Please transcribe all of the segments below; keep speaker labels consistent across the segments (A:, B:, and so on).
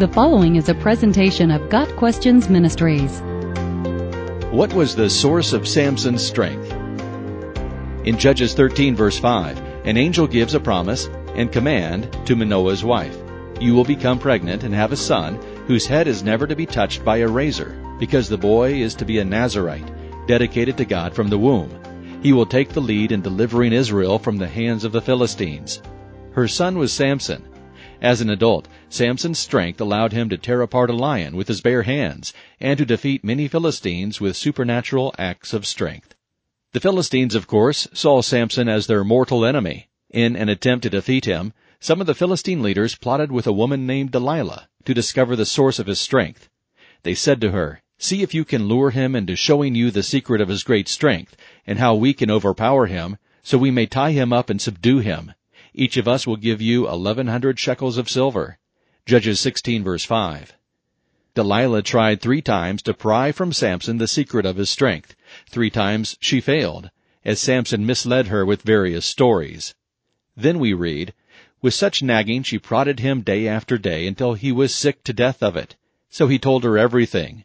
A: The following is a presentation of Got Questions Ministries.
B: What was the source of Samson's strength? In Judges 13 verse 5, an angel gives a promise and command to Manoah's wife. You will become pregnant and have a son whose head is never to be touched by a razor, because the boy is to be a Nazarite, dedicated to God from the womb. He will take the lead in delivering Israel from the hands of the Philistines. Her son was Samson. As an adult, Samson's strength allowed him to tear apart a lion with his bare hands and to defeat many Philistines with supernatural acts of strength. The Philistines, of course, saw Samson as their mortal enemy. In an attempt to defeat him, some of the Philistine leaders plotted with a woman named Delilah to discover the source of his strength. They said to her, See if you can lure him into showing you the secret of his great strength and how we can overpower him, so we may tie him up and subdue him. Each of us will give you eleven hundred shekels of silver. Judges 16 verse 5. Delilah tried three times to pry from Samson the secret of his strength. Three times she failed, as Samson misled her with various stories. Then we read, With such nagging she prodded him day after day until he was sick to death of it. So he told her everything.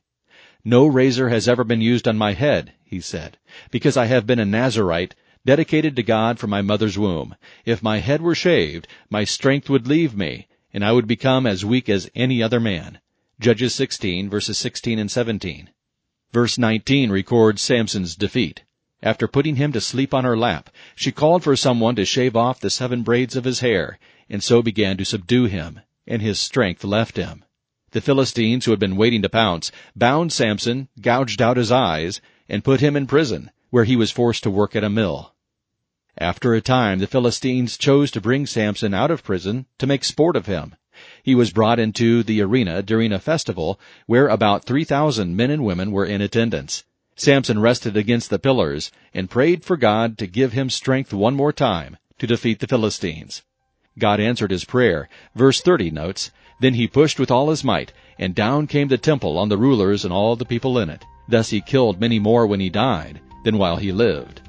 B: No razor has ever been used on my head, he said, because I have been a Nazarite dedicated to God from my mother's womb. If my head were shaved, my strength would leave me, and I would become as weak as any other man. Judges 16 verses 16 and 17. Verse 19 records Samson's defeat. After putting him to sleep on her lap, she called for someone to shave off the seven braids of his hair, and so began to subdue him, and his strength left him. The Philistines, who had been waiting to pounce, bound Samson, gouged out his eyes, and put him in prison, where he was forced to work at a mill. After a time, the Philistines chose to bring Samson out of prison to make sport of him. He was brought into the arena during a festival where about 3,000 men and women were in attendance. Samson rested against the pillars and prayed for God to give him strength one more time to defeat the Philistines. God answered his prayer. Verse 30 notes, Then he pushed with all his might, and down came the temple on the rulers and all the people in it. Thus he killed many more when he died than while he lived.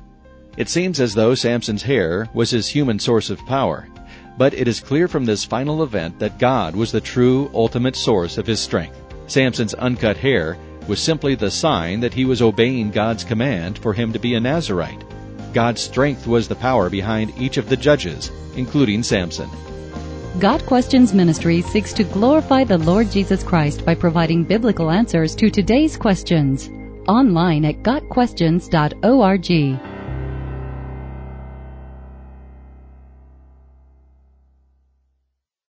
B: It seems as though Samson's hair was his human source of power, but it is clear from this final event that God was the true ultimate source of his strength. Samson's uncut hair was simply the sign that he was obeying God's command for him to be a Nazarite. God's strength was the power behind each of the judges, including Samson.
A: Got Questions Ministry seeks to glorify the Lord Jesus Christ by providing biblical answers to today's questions. Online at GotQuestions.org.